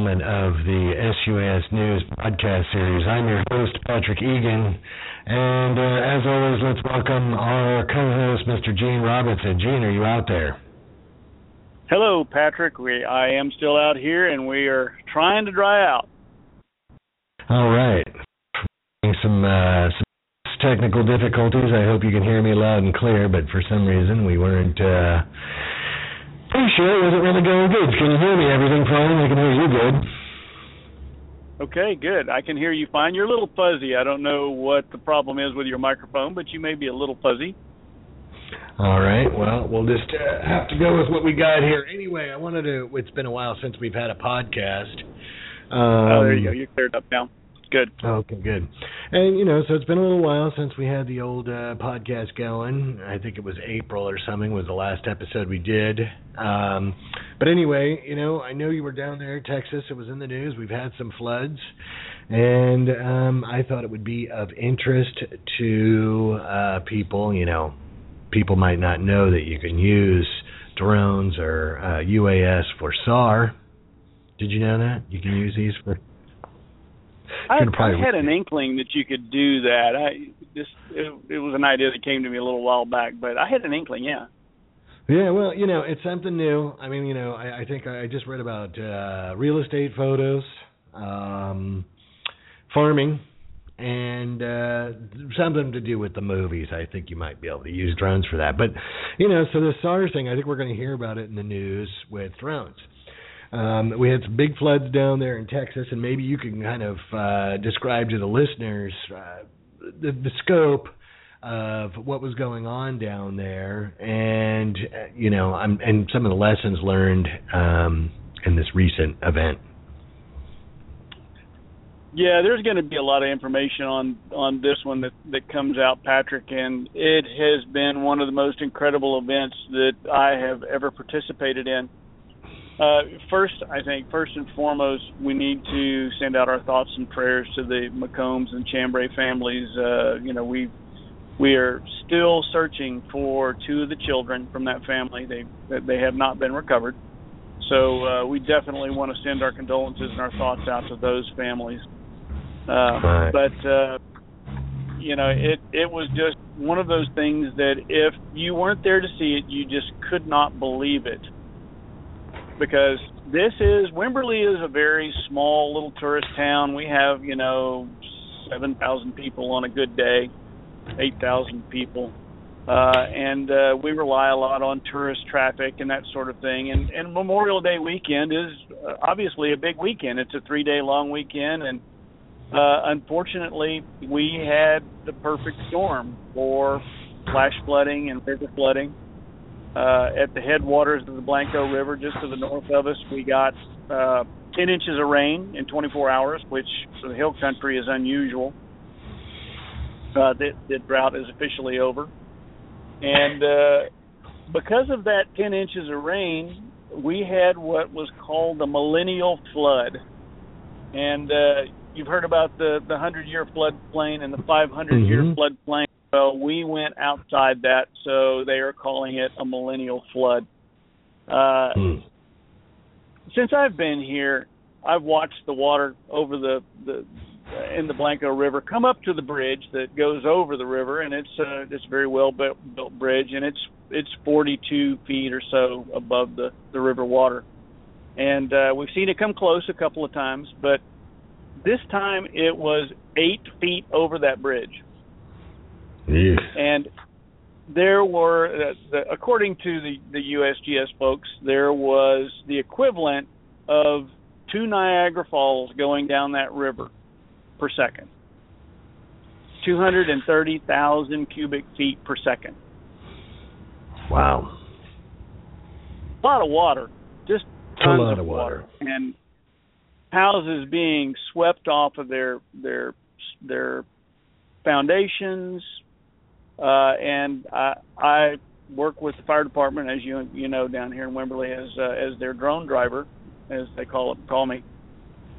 installment of the SUAS News podcast series. I'm your host, Patrick Egan, and uh, as always, let's welcome our co-host, Mr. Gene Robinson. Gene, are you out there? Hello, Patrick. We I am still out here, and we are trying to dry out. All right. Some uh, some technical difficulties. I hope you can hear me loud and clear, but for some reason we weren't. Uh, pretty sure it wasn't really going good. Can you hear me? Everything fine? I can hear you good. Okay, good. I can hear you fine. You're a little fuzzy. I don't know what the problem is with your microphone, but you may be a little fuzzy. All right. Well, we'll just uh, have to go with what we got here. Anyway, I wanted to. It's been a while since we've had a podcast. Um, oh, there you go. You cleared up now. Good. Okay, good. And you know, so it's been a little while since we had the old uh, podcast going. I think it was April or something was the last episode we did. Um, but anyway, you know, I know you were down there, Texas. It was in the news. We've had some floods, and um, I thought it would be of interest to uh, people. You know, people might not know that you can use drones or uh, UAS for SAR. Did you know that you can use these for I, I had an inkling that you could do that. I just it, it was an idea that came to me a little while back, but I had an inkling, yeah. Yeah, well, you know, it's something new. I mean, you know, I, I think I just read about uh real estate photos, um farming, and uh something to do with the movies. I think you might be able to use drones for that. But you know, so the SARS thing, I think we're going to hear about it in the news with drones. Um, we had some big floods down there in Texas, and maybe you can kind of uh, describe to the listeners uh, the, the scope of what was going on down there, and uh, you know, I'm, and some of the lessons learned um, in this recent event. Yeah, there's going to be a lot of information on on this one that that comes out, Patrick, and it has been one of the most incredible events that I have ever participated in. Uh, first, I think first and foremost, we need to send out our thoughts and prayers to the McCombs and Chambray families. Uh, you know, we we are still searching for two of the children from that family. They they have not been recovered. So uh, we definitely want to send our condolences and our thoughts out to those families. Uh, right. But uh, you know, it it was just one of those things that if you weren't there to see it, you just could not believe it because this is Wimberley is a very small little tourist town. We have you know seven thousand people on a good day, eight thousand people, uh, and uh, we rely a lot on tourist traffic and that sort of thing. And, and Memorial Day weekend is uh, obviously a big weekend. It's a three day long weekend, and uh, unfortunately, we had the perfect storm for flash flooding and river flooding uh, at the headwaters of the Blanco River, just to the north of us, we got uh, 10 inches of rain in 24 hours, which for the hill country is unusual. Uh, the, the drought is officially over. And uh, because of that 10 inches of rain, we had what was called the millennial flood. And uh, you've heard about the, the 100 year floodplain and the 500 year mm-hmm. floodplain. Well, we went outside that, so they are calling it a millennial flood. Uh, hmm. Since I've been here, I've watched the water over the the in the Blanco River come up to the bridge that goes over the river, and it's uh, it's a very well built, built bridge, and it's it's 42 feet or so above the the river water, and uh, we've seen it come close a couple of times, but this time it was eight feet over that bridge. Yes. And there were, uh, the, according to the, the USGS folks, there was the equivalent of two Niagara Falls going down that river per second. 230,000 cubic feet per second. Wow. A lot of water. Just tons a lot of water. water. And houses being swept off of their their their foundations, uh, and I, I work with the fire department, as you you know, down here in Wimberley as uh, as their drone driver, as they call it, call me.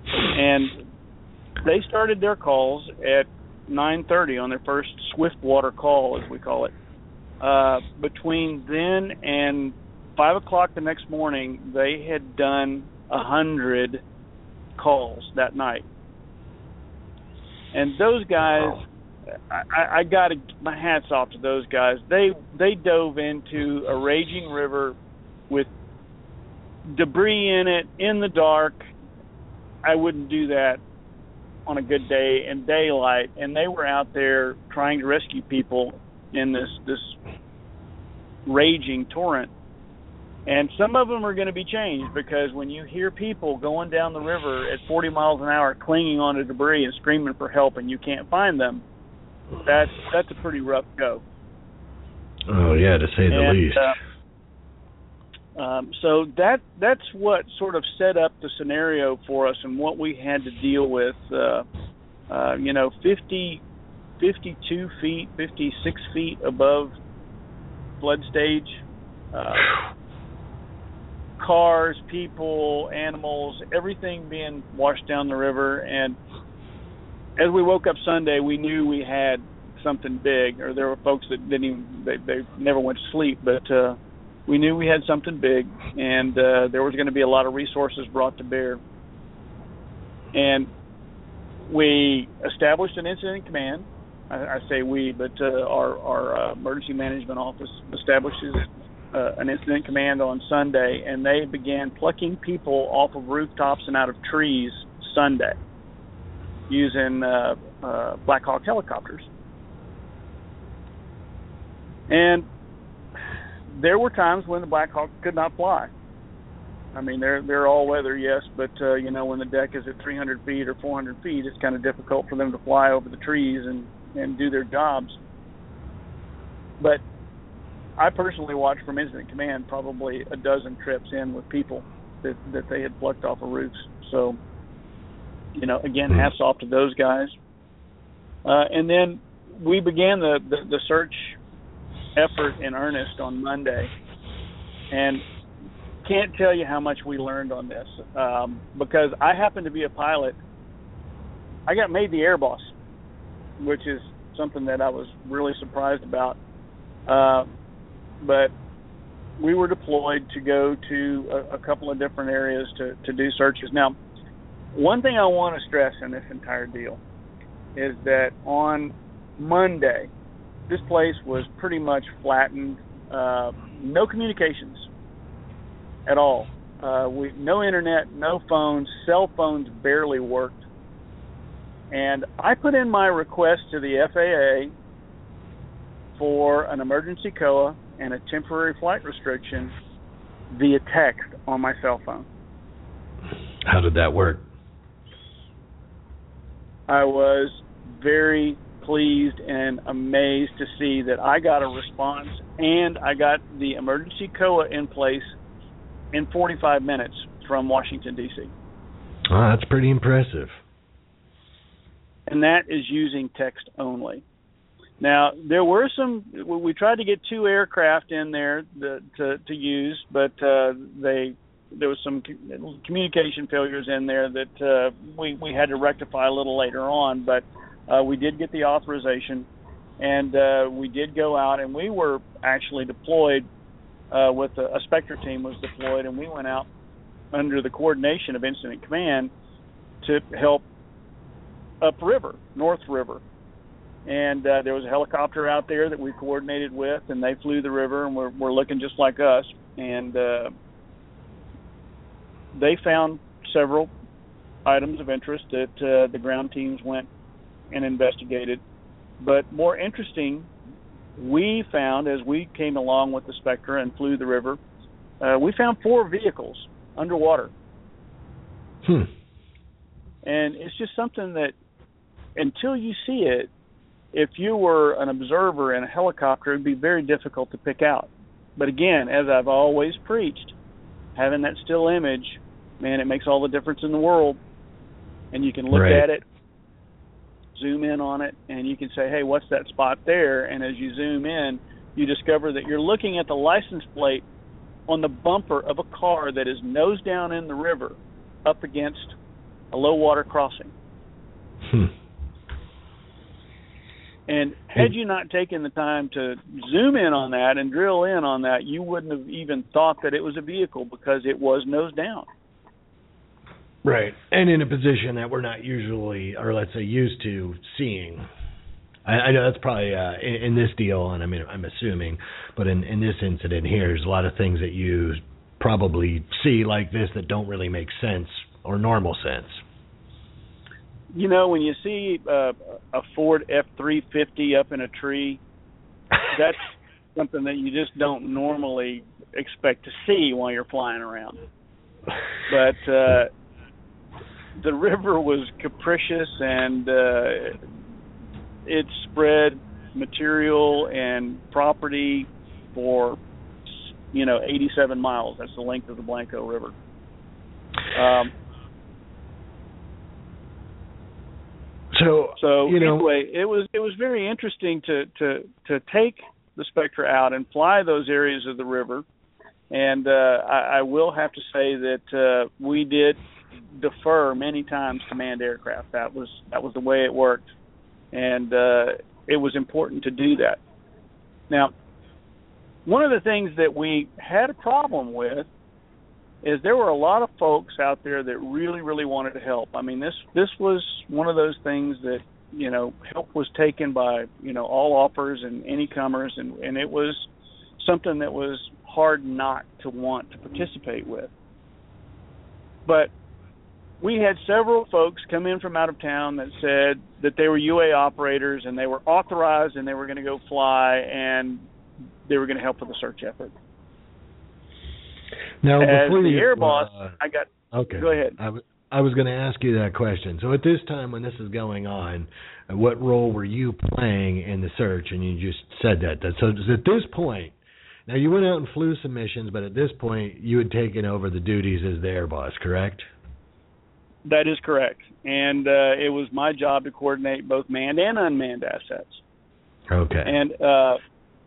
And they started their calls at 9:30 on their first swift water call, as we call it. Uh, between then and five o'clock the next morning, they had done a hundred calls that night. And those guys, I, I got to my hats off to those guys. They they dove into a raging river with debris in it in the dark. I wouldn't do that on a good day in daylight, and they were out there trying to rescue people in this this raging torrent. And some of them are going to be changed because when you hear people going down the river at 40 miles an hour, clinging onto debris and screaming for help, and you can't find them, that's that's a pretty rough go. Oh yeah, to say the and, least. Uh, um, so that that's what sort of set up the scenario for us and what we had to deal with. Uh, uh, you know, 50, 52 feet, 56 feet above flood stage. Uh, cars, people, animals, everything being washed down the river. And as we woke up Sunday, we knew we had something big. Or there were folks that didn't even they they never went to sleep, but uh, we knew we had something big, and uh, there was going to be a lot of resources brought to bear. And we established an incident command. I, I say we, but uh, our our uh, emergency management office establishes uh, an incident command on Sunday, and they began plucking people off of rooftops and out of trees Sunday using uh, uh, Black Hawk helicopters. And there were times when the Black Hawk could not fly. I mean, they're they're all weather, yes, but uh, you know when the deck is at 300 feet or 400 feet, it's kind of difficult for them to fly over the trees and and do their jobs. But I personally watched from incident command probably a dozen trips in with people that that they had plucked off of roofs. So, you know, again, Hmm. hats off to those guys. Uh, and then we began the, the the search effort in earnest on Monday, and can't tell you how much we learned on this um, because I happen to be a pilot. I got made the air boss, which is something that I was really surprised about. Uh, but we were deployed to go to a, a couple of different areas to, to do searches. Now, one thing I want to stress in this entire deal is that on Monday, this place was pretty much flattened, uh, no communications at all. Uh, we no internet, no phones, cell phones barely worked. And I put in my request to the FAA for an emergency COA and a temporary flight restriction via text on my cell phone. How did that work? I was very pleased and amazed to see that I got a response and I got the emergency COA in place in 45 minutes from Washington, D.C. Oh, that's pretty impressive. And that is using text only. Now there were some. We tried to get two aircraft in there that, to to use, but uh, they there was some communication failures in there that uh, we we had to rectify a little later on. But uh, we did get the authorization, and uh, we did go out, and we were actually deployed uh, with a, a Spectra team was deployed, and we went out under the coordination of Incident Command to help upriver, North River and uh, there was a helicopter out there that we coordinated with, and they flew the river and were, were looking just like us. And uh, they found several items of interest that uh, the ground teams went and investigated. But more interesting, we found as we came along with the Spectra and flew the river, uh, we found four vehicles underwater. Hmm. And it's just something that until you see it, if you were an observer in a helicopter, it'd be very difficult to pick out. But again, as I've always preached, having that still image, man, it makes all the difference in the world. And you can look Right. at it, zoom in on it, and you can say, hey, what's that spot there? And as you zoom in, you discover that you're looking at the license plate on the bumper of a car that is nose down in the river up against a low water crossing. Hmm. And had you not taken the time to zoom in on that and drill in on that, you wouldn't have even thought that it was a vehicle because it was nose down. Right, and in a position that we're not usually, or let's say, used to seeing. I, I know that's probably uh, in, in this deal, and I mean, I'm assuming, but in in this incident here, there's a lot of things that you probably see like this that don't really make sense or normal sense. You know, when you see uh, a Ford F350 up in a tree, that's something that you just don't normally expect to see while you're flying around. But uh, the river was capricious and uh, it spread material and property for you know 87 miles. That's the length of the Blanco River. Um, so so you know, anyway, it was it was very interesting to to to take the Spectra out and fly those areas of the river. And uh, I, I will have to say that uh, we did defer many times to manned aircraft. That was that was the way it worked, and uh, it was important to do that. Now, one of the things that we had a problem with is there were a lot of folks out there that really really wanted to help. I mean this this was one of those things that you know help was taken by you know all offers and any comers and and it was something that was hard not to want to participate with. But we had several folks come in from out of town that said that they were UA operators and they were authorized and they were going to go fly and they were going to help with the search effort. Now, As before the you, air boss, uh, I got. okay, Go ahead. I, w- I was going to ask you that question. So, at this time when this is going on, uh, what role were you playing in the search? And you just said that. That so at this point, now you went out and flew some missions, but at this point you had taken over the duties as the air boss, correct? That is correct, and uh, it was my job to coordinate both manned and unmanned assets. Okay. And uh,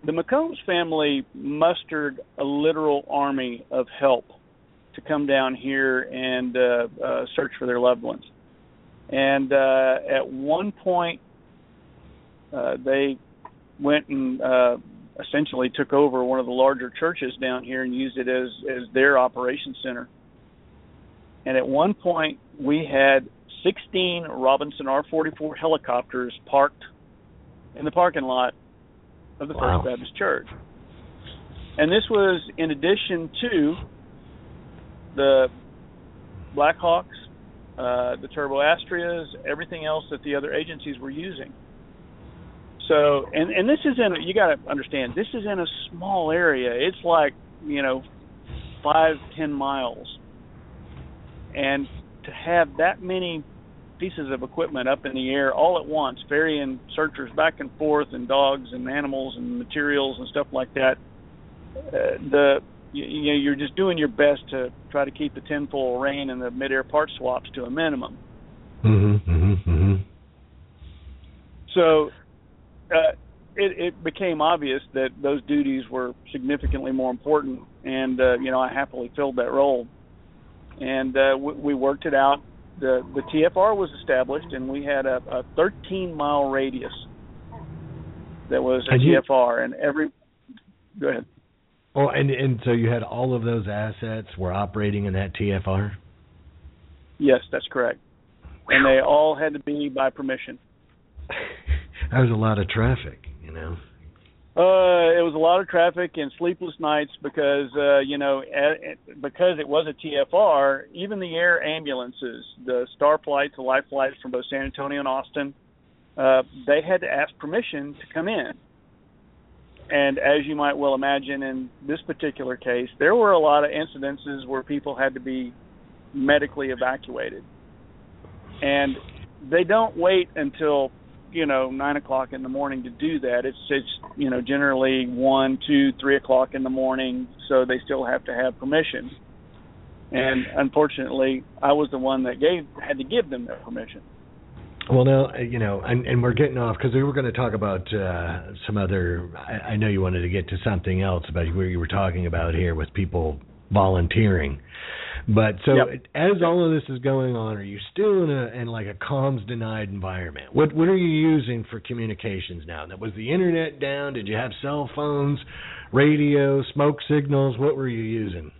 the McCombs family mustered a literal army of help to come down here and uh, uh, search for their loved ones. And uh, at one point, uh, they went and uh, essentially took over one of the larger churches down here and used it as as their operation center. And at one point, we had 16 Robinson R-44 helicopters parked in the parking lot of the Wow. First Baptist Church. And this was in addition to the Blackhawks, uh, the Turbo Astrias, everything else that the other agencies were using. So, and and this is in a, you got to understand this is in a small area. It's like you know five ten miles, and to have that many pieces of equipment up in the air all at once, ferrying searchers back and forth, and dogs and animals and materials and stuff like that. Uh, the you, you know you're just doing your best to try to keep the tinfoil rain and the mid-air part swaps to a minimum. Mm-hmm. Mm-hmm. mm-hmm. So uh, it, it became obvious that those duties were significantly more important, and uh, you know I happily filled that role. And uh, we, we worked it out. The the TFR was established, and we had a, a 13 mile radius that was a And you- TFR, and every go ahead. Oh, and and so you had all of those assets were operating in that TFR. Yes, that's correct, and they all had to be by permission. that was a lot of traffic, you know. Uh, it was a lot of traffic and sleepless nights because uh, you know a because it was a TFR. Even the air ambulances, the Star flights, the Life flights from both San Antonio and Austin, uh, they had to ask permission to come in. And as you might well imagine, in this particular case, there were a lot of incidences where people had to be medically evacuated, and they don't wait until you know nine o'clock in the morning to do that. It's it's you know generally one, two, three o'clock in the morning, so they still have to have permission. And unfortunately, I was the one that gave had to give them that permission. Well, now uh, you know, and and we're getting off because we were going to talk about uh, some other. I, I know you wanted to get to something else about where you were talking about here with people volunteering. But so Yep. as all of this is going on, are you still in a in like a comms denied environment? What what are you using for communications now? That was the internet down? Did you have cell phones, radio, smoke signals? What were you using?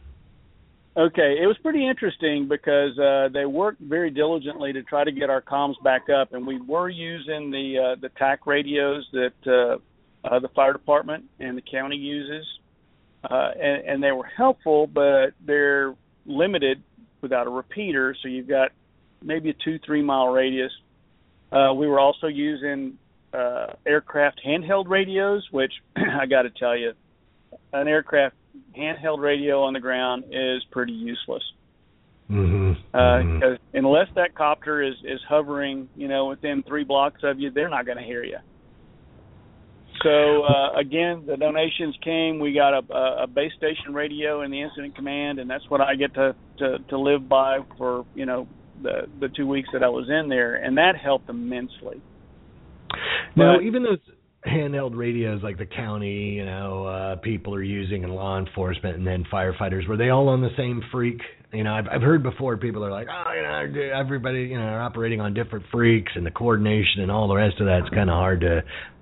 Okay, it was pretty interesting because uh, they worked very diligently to try to get our comms back up, and we were using the uh, the TAC radios that uh, uh, the fire department and the county uses, uh, and, and they were helpful, but they're limited without a repeater. So you've got maybe a two three mile radius. Uh, we were also using uh, aircraft handheld radios, which I got to tell you, an aircraft handheld radio on the ground is pretty useless. Mm-hmm. Uh, mm-hmm. unless that copter is is hovering, you know, within three blocks of you, they're not going to hear you. So uh, again, the donations came. We got a, a base station radio in the incident command, and that's what I get to, to to live by for you know the the two weeks that I was in there, and that helped immensely. Now, but, even those handheld radios like the county, you know, uh people are using in law enforcement and then firefighters, were they all on the same freak? You know, I've I've heard before people are like, "Oh, you know, everybody, you know, are operating on different freaks and the coordination and all the rest of that's kind of hard to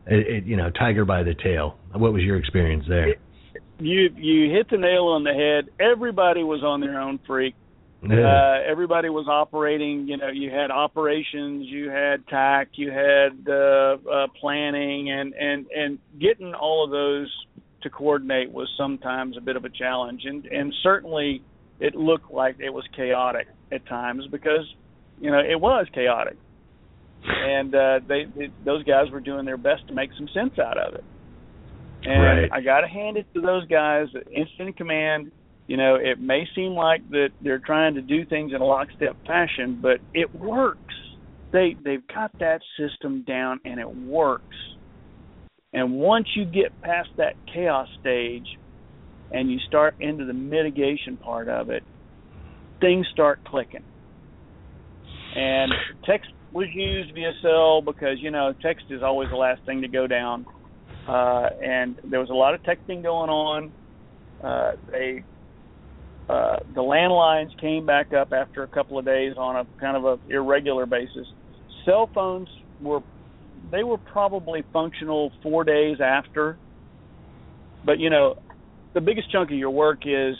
it, it, you know, tiger by the tail. What was your experience there? You you hit the nail on the head. Everybody was on their own freak. Yeah. Uh, everybody was operating. You know, you had operations, you had TAC, you had uh, uh, planning, and and and getting all of those to coordinate was sometimes a bit of a challenge, and and certainly it looked like it was chaotic at times because you know it was chaotic, and uh, they, they those guys were doing their best to make some sense out of it. And right. I got to hand it to those guys, incident command you know, it may seem like that they're trying to do things in a lockstep fashion, but it works. They they've got that system down and it works. And once you get past that chaos stage and you start into the mitigation part of it, things start clicking. And text was used via cell because you know text is always the last thing to go down. Uh, and there was a lot of texting going on. Uh, they uh, the landlines came back up after a couple of days on a kind of a irregular basis. Cell phones were they were probably functional four days after. But you know, the biggest chunk of your work is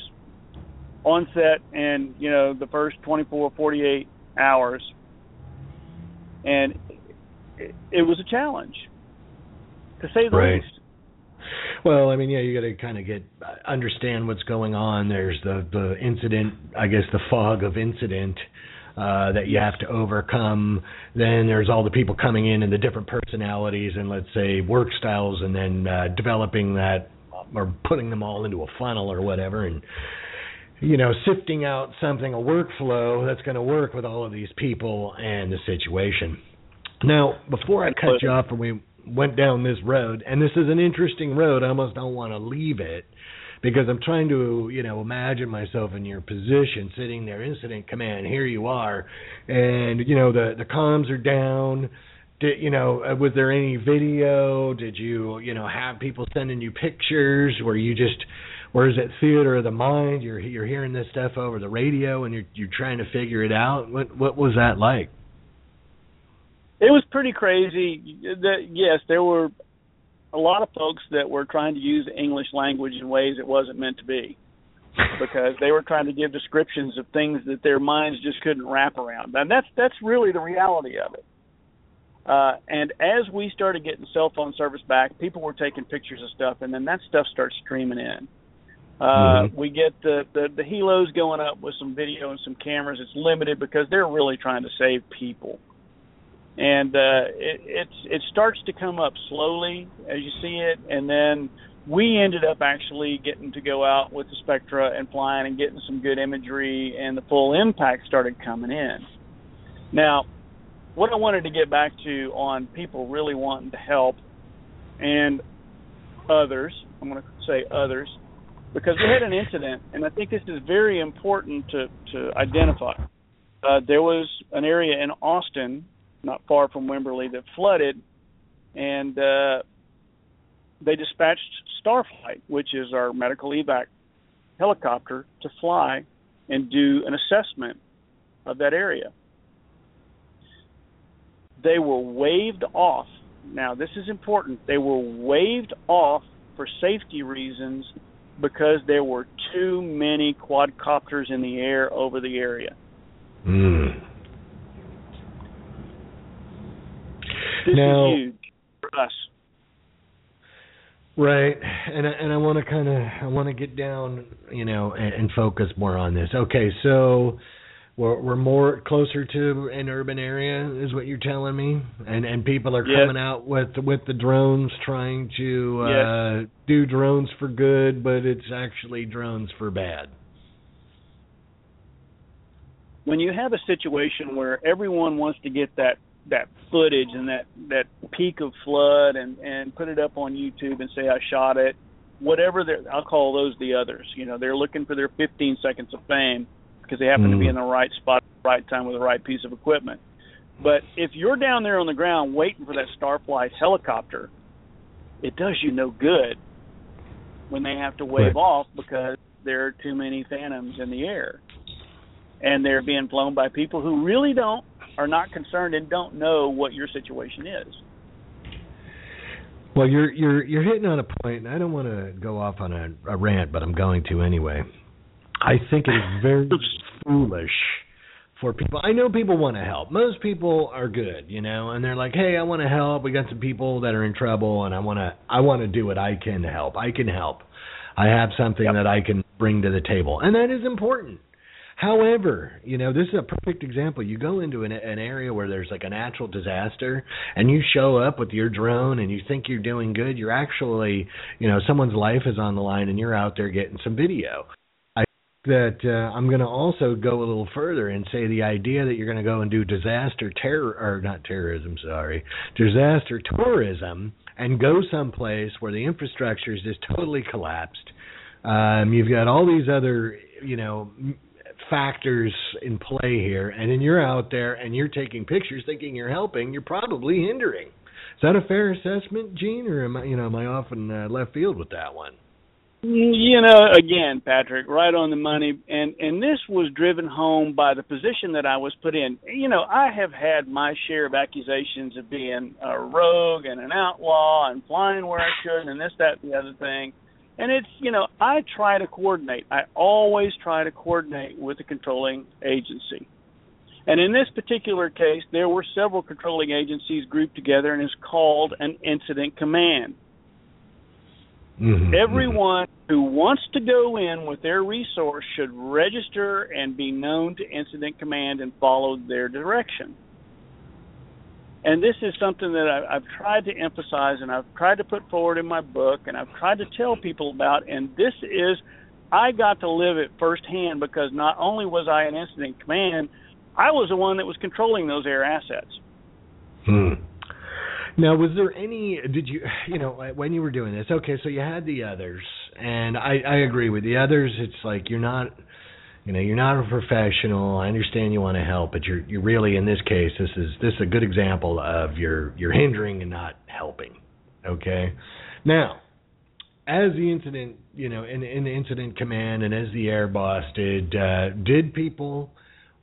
on set and you know the first 24 48 hours and it, it was a challenge to say the right. least well, I mean, yeah, you got to kind of get understand what's going on. There's the the incident, I guess, the fog of incident uh, that you have to overcome. Then there's all the people coming in and the different personalities and let's say work styles, and then uh, developing that or putting them all into a funnel or whatever, and you know, sifting out something a workflow that's going to work with all of these people and the situation. Now, before I cut you off and we went down this road, and this is an interesting road. I almost don't want to leave it because I'm trying to, you know, imagine myself in your position, sitting there, incident command. Here you are, and you know the the comms are down. Did you know? Uh, was there any video? Did you, you know, have people sending you pictures? Were you just or is it theater of the mind? You're you're hearing this stuff over the radio and you're you're trying to figure it out. What what was that like? it was pretty crazy. That yes, there were a lot of folks that were trying to use the English language in ways it wasn't meant to be, because they were trying to give descriptions of things that their minds just couldn't wrap around. And that's that's really the reality of it. Uh, and as we started getting cell phone service back, people were taking pictures of stuff, and then that stuff starts streaming in. Uh, mm-hmm. We get the, the the helos going up with some video and some cameras. It's limited because they're really trying to save people and uh, it, it's it starts to come up slowly as you see it, and then we ended up actually getting to go out with the Spectra and flying and getting some good imagery, and the full impact started coming in. Now, what I wanted to get back to on people really wanting to help, and others, I'm going to say others, because we had an incident, and I think this is very important to to identify. Uh, there was an area in Austin not far from Wimberley that flooded, and uh, they dispatched Starflight, which is our medical evac helicopter, to fly and do an assessment of that area. They were waved off. Now, this is important. They were waved off for safety reasons because there were too many quadcopters in the air over the area. Mm. This Now- is huge for us. Right, and I, and I want to kind of I want to get down, you know, and, and focus more on this. Okay, so we're we're more closer to an urban area, is what you're telling me, and and people are Yes. coming out with with the drones, trying to uh, do drones for good, but it's actually drones for bad. when you have a situation where everyone wants to get that that footage and that that peak of flood and and put it up on YouTube and say I shot it, whatever they I'll call those the others. You know, they're looking for their 15 seconds of fame because they happen to be Mm. in the right spot, right time with the right piece of equipment. But if you're down there on the ground waiting for that Starflight helicopter, it does you no good when they have to wave Right. off because there are too many phantoms in the air and they're being flown by people who really don't are not concerned and don't know what your situation is. Well, you're you're you're hitting on a point, and I don't want to go off on a, a rant, but I'm going to anyway. I think it is very foolish for people. I know people want to help. Most people are good, you know, and they're like, "Hey, I want to help. We got some people that are in trouble, and I want to I want to do what I can to help. I can help. I have something Yep. that I can bring to the table, and that is important." However, you know, this is a perfect example. You go into an, an area where there's like a natural disaster and you show up with your drone and you think you're doing good, you're actually, you know, someone's life is on the line and you're out there getting some video. That uh, I'm going to also go a little further and say the idea that you're going to go and do disaster terror or not terrorism, sorry, disaster tourism and go someplace where the infrastructure is just totally collapsed. Um, you've got all these other, you know, factors in play here, and then you're out there and you're taking pictures, thinking you're helping. You're probably hindering. Is that a fair assessment, Gene, or am I, you know, am I off in uh, left field with that one? You know, again, Patrick, right on the money, and and this was driven home by the position that I was put in. You know, I have had my share of accusations of being a rogue and an outlaw and flying where I shouldn't, and this, that, and the other thing. And it's, you know, I try to coordinate. I always try to coordinate with the controlling agency. And in this particular case, there were several controlling agencies grouped together, and it's called an incident command. Mm-hmm. Everyone who wants to go in with their resource should register and be known to Incident Command and follow their direction. And this is something that I, I've tried to emphasize and I've tried to put forward in my book and I've tried to tell people about. And this is, I got to live it firsthand because not only was I an Incident Command, I was the one that was controlling those air assets. Hmm. Now, was there any? Did you, you know, when you were doing this? Okay, so you had the others, and I, I agree with the others. It's like you're not, you know, you're not a professional. I understand you want to help, but you're you're really in this case. This is this is a good example of you're you're hindering and not helping. Okay, now. As the incident, you know, in, in the incident command, and as the air boss did, uh, did people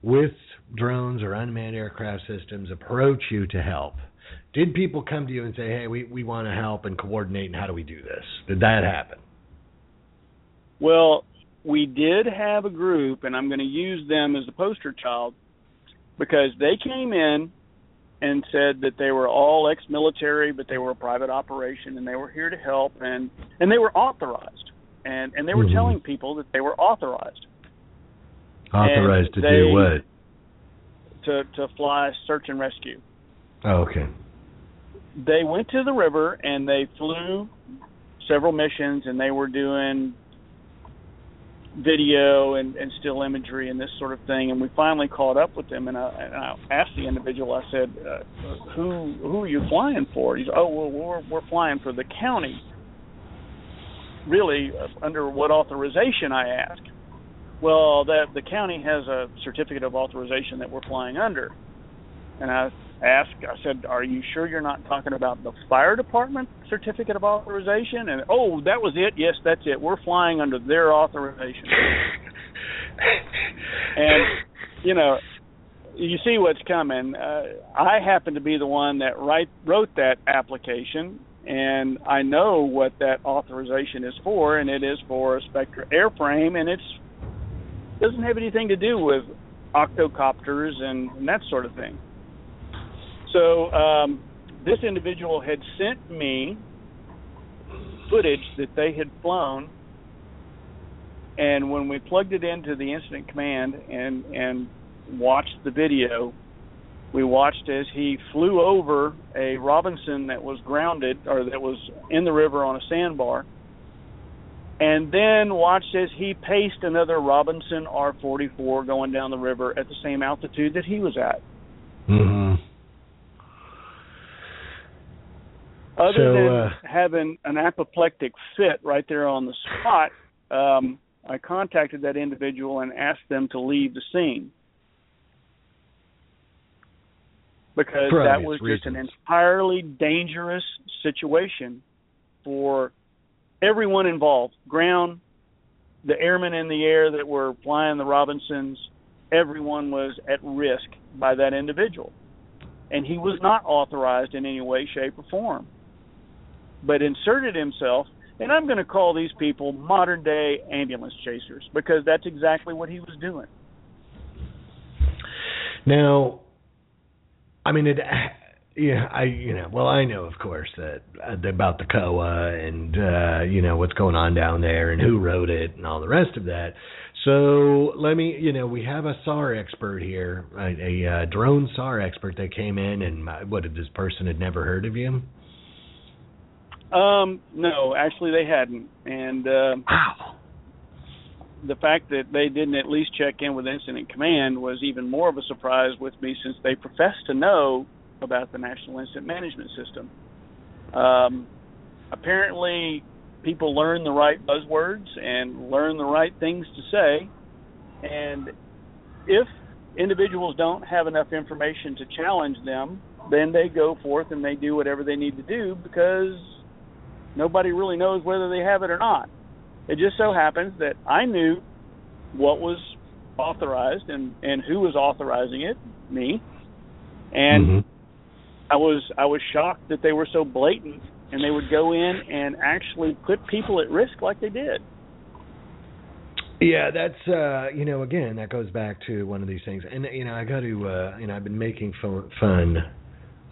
with drones or unmanned aircraft systems approach you to help? Did people come to you and say, "Hey, we we want to help and coordinate, and how do we do this?" Did that happen? Well, we did have a group, and I'm going to use them as the poster child because they came in and said that they were all ex-military, but they were a private operation, and they were here to help, and and they were authorized, and and they were Mhm. telling people that they were authorized Authorized to they- do what? to to fly search and rescue. Oh, okay. They went to the river and they flew several missions, and they were doing video and, and still imagery and this sort of thing. And we finally caught up with them, and I, and I asked the individual. I said, uh, "Who who are you flying for?" He's, "Oh, well, we're we're flying for the county." Really, uh, under what authorization? I asked. Well, that the county has a certificate of authorization that we're flying under, and I asked. I said, "Are you sure you're not talking about the fire department certificate of authorization?" And oh, that was it. Yes, that's it. We're flying under their authorization. and you know, you see what's coming. Uh, I happen to be the one that write, wrote that application, and I know what that authorization is for, and it is for a Spectra airframe, and it's doesn't have anything to do with octocopters and, and that sort of thing. So um, this individual had sent me footage that they had flown, and when we plugged it into the incident command and and watched the video, we watched as he flew over a Robinson that was grounded or that was in the river on a sandbar, and then watched as he paced another Robinson R44 going down the river at the same altitude that he was at. Mm-hmm. Other So, than uh, having an apoplectic fit right there on the spot, um, I contacted that individual and asked them to leave the scene. Because that was just an entirely dangerous situation for everyone involved. Ground, the airmen in the air that were flying the Robinsons, everyone was at risk by that individual. And he was not authorized in any way, shape, or form, but inserted himself. And I'm going to call these people modern day ambulance chasers because that's exactly what he was doing. Now, I mean, it. Yeah, I you know, well, I know of course that uh, about the COA and uh, you know what's going on down there and who wrote it and all the rest of that. So let me, you know, we have a SAR expert here, a, a uh, drone SAR expert that came in, and uh, what this person had never heard of you? Um, no, actually they hadn't, and uh, Wow. the fact that they didn't at least check in with incident command was even more of a surprise with me since they profess to know about the National Incident Management System. Um, apparently, people learn the right buzzwords and learn the right things to say, and if individuals don't have enough information to challenge them, then they go forth and they do whatever they need to do because nobody really knows whether they have it or not. It just so happens that I knew what was authorized and and who was authorizing it, me. And Mhm. I was I was shocked that they were so blatant and they would go in and actually put people at risk like they did. Yeah, that's uh, you know, again, that goes back to one of these things, and you know, I got to, uh, you know, I've been making fun, fun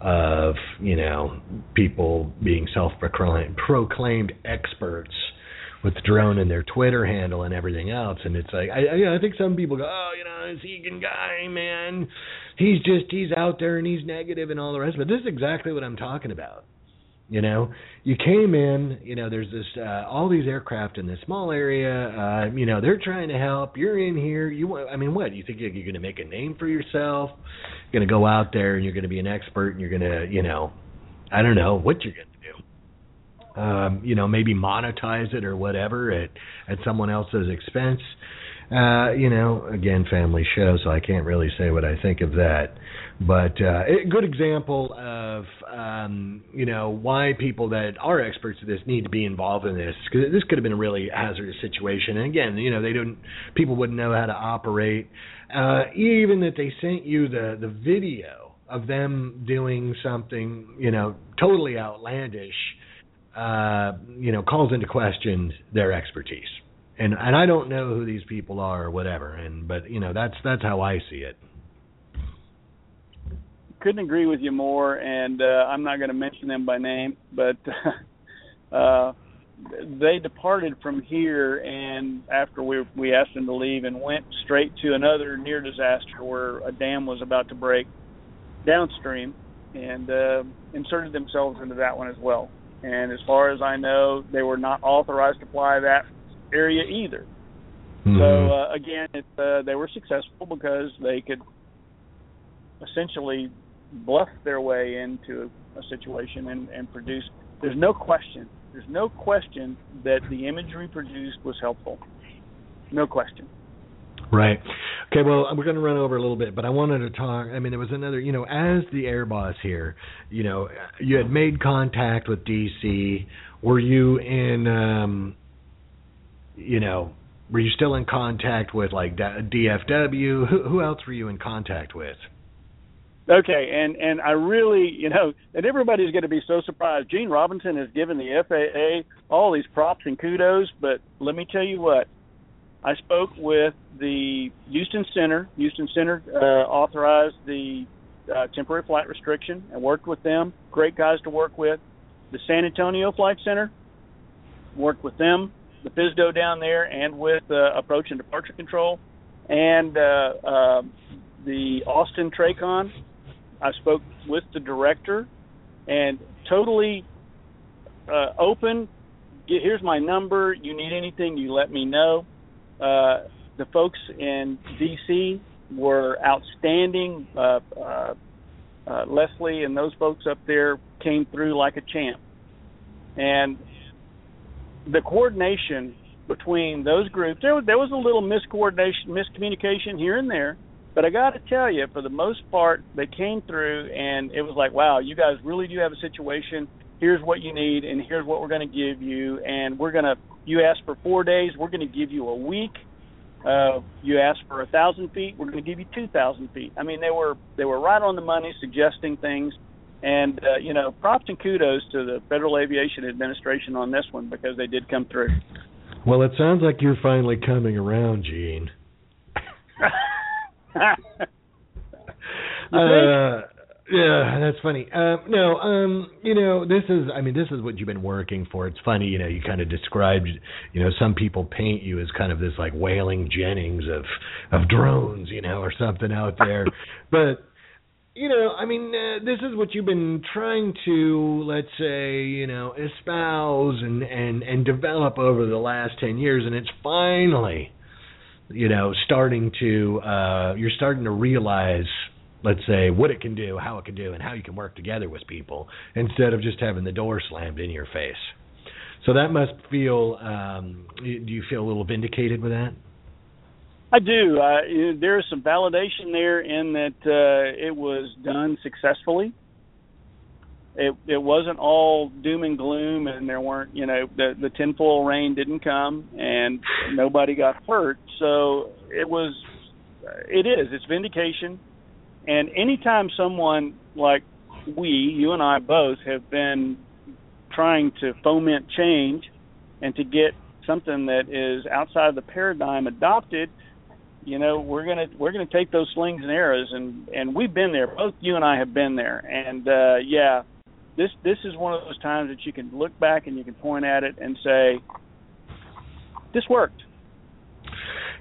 of you know people being self-proclaimed proclaimed experts with drone and their Twitter handle and everything else, and it's like I, I, you know, I think some people go, oh, you know, this Egan guy, man, he's just he's out there and he's negative and all the rest, but this is exactly what I'm talking about. You know, you came in. You know, there's this uh, all these aircraft in this small area. Uh, you know, they're trying to help. You're in here. You, want- I mean, what? You think you're going to make a name for yourself? You're going to go out there and you're going to be an expert and you're going to, you know, I don't know what you're going to do. Um, you know, maybe monetize it or whatever at at someone else's expense. Uh, you know, again, family show, so I can't really say what I think of that. But uh, a good example of um, you know why people that are experts at this need to be involved in this because this could have been a really hazardous situation. And again, you know they don't people wouldn't know how to operate. Uh, even that they sent you the the video of them doing something you know totally outlandish, uh, you know calls into question their expertise. And and I don't know who these people are or whatever. And but you know that's that's how I see it. Couldn't agree with you more, and uh, I'm not going to mention them by name, but uh, they departed from here, and after we we asked them to leave, and went straight to another near disaster where a dam was about to break downstream, and uh, inserted themselves into that one as well. And as far as I know, they were not authorized to fly that area either. Mm-hmm. So uh, again, it, uh, they were successful because they could essentially bluff their way into a situation and, and produce. There's no question. There's no question that the imagery produced was helpful. No question. Right. Okay, well, we're going to run over a little bit, but I wanted to talk. I mean, there was another, you know, as the air boss here, you know, you had made contact with DC. Were you in, um, you know, were you still in contact with like DFW? Who, who else were you in contact with? Okay, and and I really, you know, and everybody's going to be so surprised. Gene Robinson has given the FAA all these props and kudos, but let me tell you what. I spoke with the Houston Center. Houston Center uh, authorized the uh, temporary flight restriction and worked with them. Great guys to work with. The San Antonio Flight Center worked with them. The FSDO down there and with uh, approach and departure control, and uh, uh, the Austin Tracon I spoke with the director and totally uh, open. Here's my number. You need anything, you let me know. Uh, the folks in D.C. were outstanding. Uh, uh, uh, Leslie and those folks up there came through like a champ. And the coordination between those groups, there, there was a little miscoordination, miscommunication here and there but I got to tell you, for the most part, they came through and it was like, wow, you guys really do have a situation. Here's what you need, and here's what we're going to give you. And we're going to, you asked for four days, we're going to give you a week. Uh, you asked for a thousand feet, we're going to give you two thousand feet. I mean, they were they were right on the money, suggesting things. And uh, you know, props and kudos to the Federal Aviation Administration on this one because they did come through. Well, it sounds like you're finally coming around, Gene. uh, yeah, that's funny. Uh, no, um, you know, this is. I mean, this is what you've been working for. It's funny, you know. You kind of described, you know, some people paint you as kind of this like Waylon Jennings of of drones, you know, or something out there. but you know, I mean, uh, this is what you've been trying to, let's say, you know, espouse and and and develop over the last ten years, and it's finally you know, starting to uh, you're starting to realize, let's say, what it can do, how it can do, and how you can work together with people instead of just having the door slammed in your face. So that must feel. Um, do you feel a little vindicated with that? I do. Uh, there's some validation there in that uh, it was done successfully it it wasn't all doom and gloom and there weren't you know the the tinfoil rain didn't come and nobody got hurt. So it was it is it's vindication. And anytime someone like we you and I both have been trying to foment change and to get something that is outside the paradigm adopted you know we're going to we're to take those slings and arrows. And and we've been there. Both you and I have been there. And uh yeah this this is one of those times that you can look back and you can point at it and say, "This worked."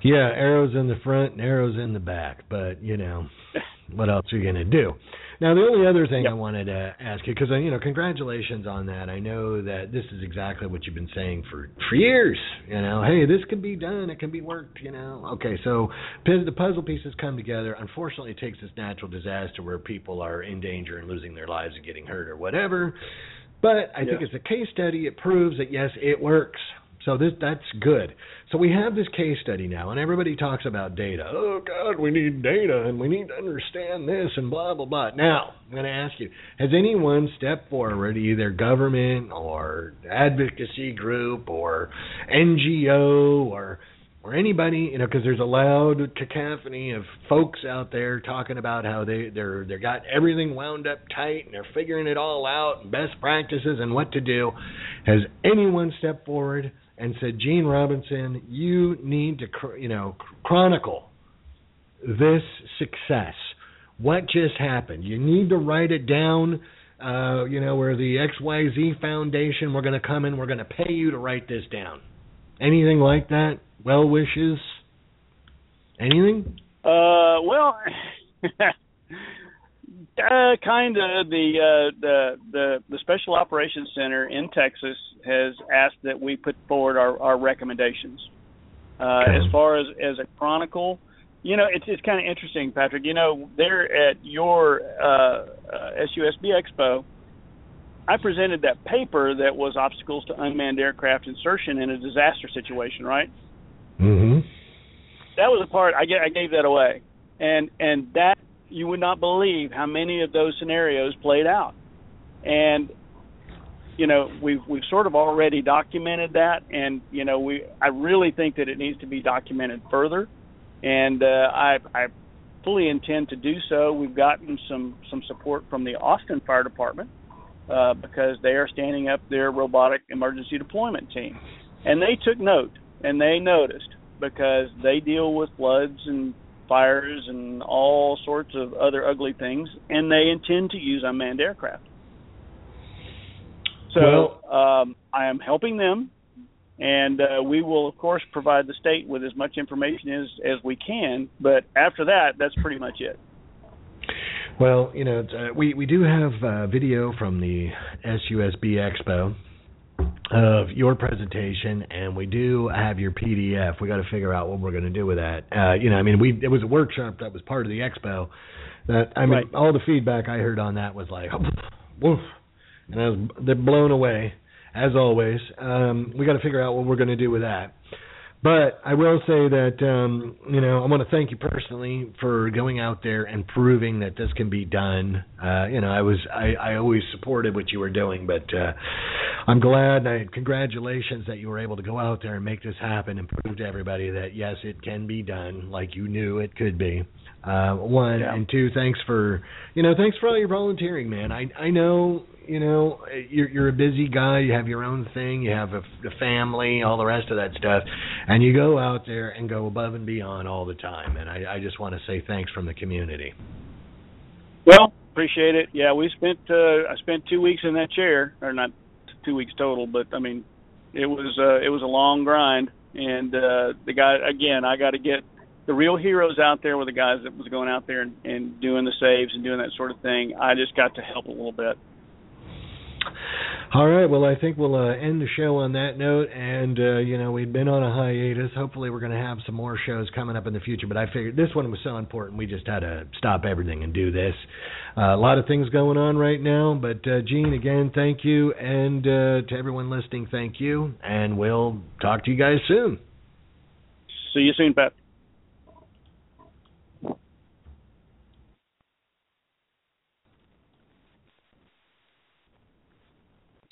Yeah, arrows in the front and arrows in the back, but you know, what else are you going to do? Now, the only other thing yep. I wanted to ask you, because uh, you know, congratulations on that. I know that this is exactly what you've been saying for for years. You know, hey, this can be done. It can be worked. You know, okay. So the puzzle pieces come together. Unfortunately, it takes this natural disaster where people are in danger and losing their lives and getting hurt or whatever. But I think it's a case study. It proves that yes, it works. So this that's good. So we have this case study now, and everybody talks about data. Oh God, we need data, and we need to understand this, and blah blah blah. Now I'm going to ask you: Has anyone stepped forward, either government or advocacy group or NGO or or anybody, you know, because there's a loud cacophony of folks out there talking about how they they're they got everything wound up tight and they're figuring it all out and best practices and what to do. Has anyone stepped forward and said, Gene Robinson, you need to, cr- you know, chronicle this success. What just happened? You need to write it down. Uh, you know, where the XYZ Foundation, we're going to come in, we're going to pay you to write this down. Anything like that? Well wishes? Anything? Uh, well, Uh, kind of. The uh, the the the Special Operations Center in Texas has asked that we put forward our, our recommendations. Uh. As far as as a chronicle, you know, it's it's kind of interesting, Patrick. You know, there at your uh, uh, SUSB Expo, I presented that paper that was obstacles to unmanned aircraft insertion in a disaster situation, right? Mm-hmm. That was a part I, I gave that away, and and that you would not believe how many of those scenarios played out. And you know, we've we've sort of already documented that, and you know, we I really think that it needs to be documented further. And uh, I I fully intend to do so. We've gotten some some support from the Austin Fire Department uh, because they are standing up their robotic emergency deployment team, and they took note and they noticed because they deal with floods and fires and all sorts of other ugly things, and they intend to use unmanned aircraft. So well, um, I am helping them, and uh, we will of course provide the state with as much information as as we can. But after that, that's pretty much it. Well, you know, uh, we we do have uh, video from the SUSB Expo of your presentation, and we do have your PDF. We got to figure out what we're going to do with that. Uh, you know, I mean, we it was a workshop that was part of the expo. That I mean, right. all the feedback I heard on that was like, woof, and I was they're blown away as always. Um, we got to figure out what we're going to do with that. But I will say that um, you know I want to thank you personally for going out there and proving that this can be done. Uh, you know I was I, I always supported what you were doing, but uh, I'm glad. And I, congratulations that you were able to go out there and make this happen and prove to everybody that yes, it can be done, like you knew it could be. Uh, one yeah. and two, thanks for you know thanks for all your volunteering, man. I I know you know you're you're a busy guy. You have your own thing. You have a, a family, all the rest of that stuff, and you go out there and go above and beyond all the time. And I I just want to say thanks from the community. Well, appreciate it. Yeah, we spent uh, I spent two weeks in that chair, or not two weeks total, but I mean, it was uh, it was a long grind, and uh, the guy again, I got to get the real heroes out there were the guys that was going out there and, and doing the saves and doing that sort of thing. I just got to help a little bit. All right. Well, I think we'll uh, end the show on that note. And uh, you know, we've been on a hiatus. Hopefully, we're going to have some more shows coming up in the future. But I figured this one was so important, we just had to stop everything and do this. Uh, a lot of things going on right now. But uh, Gene, again, thank you, and uh, to everyone listening, thank you. And we'll talk to you guys soon. See you soon, Pat.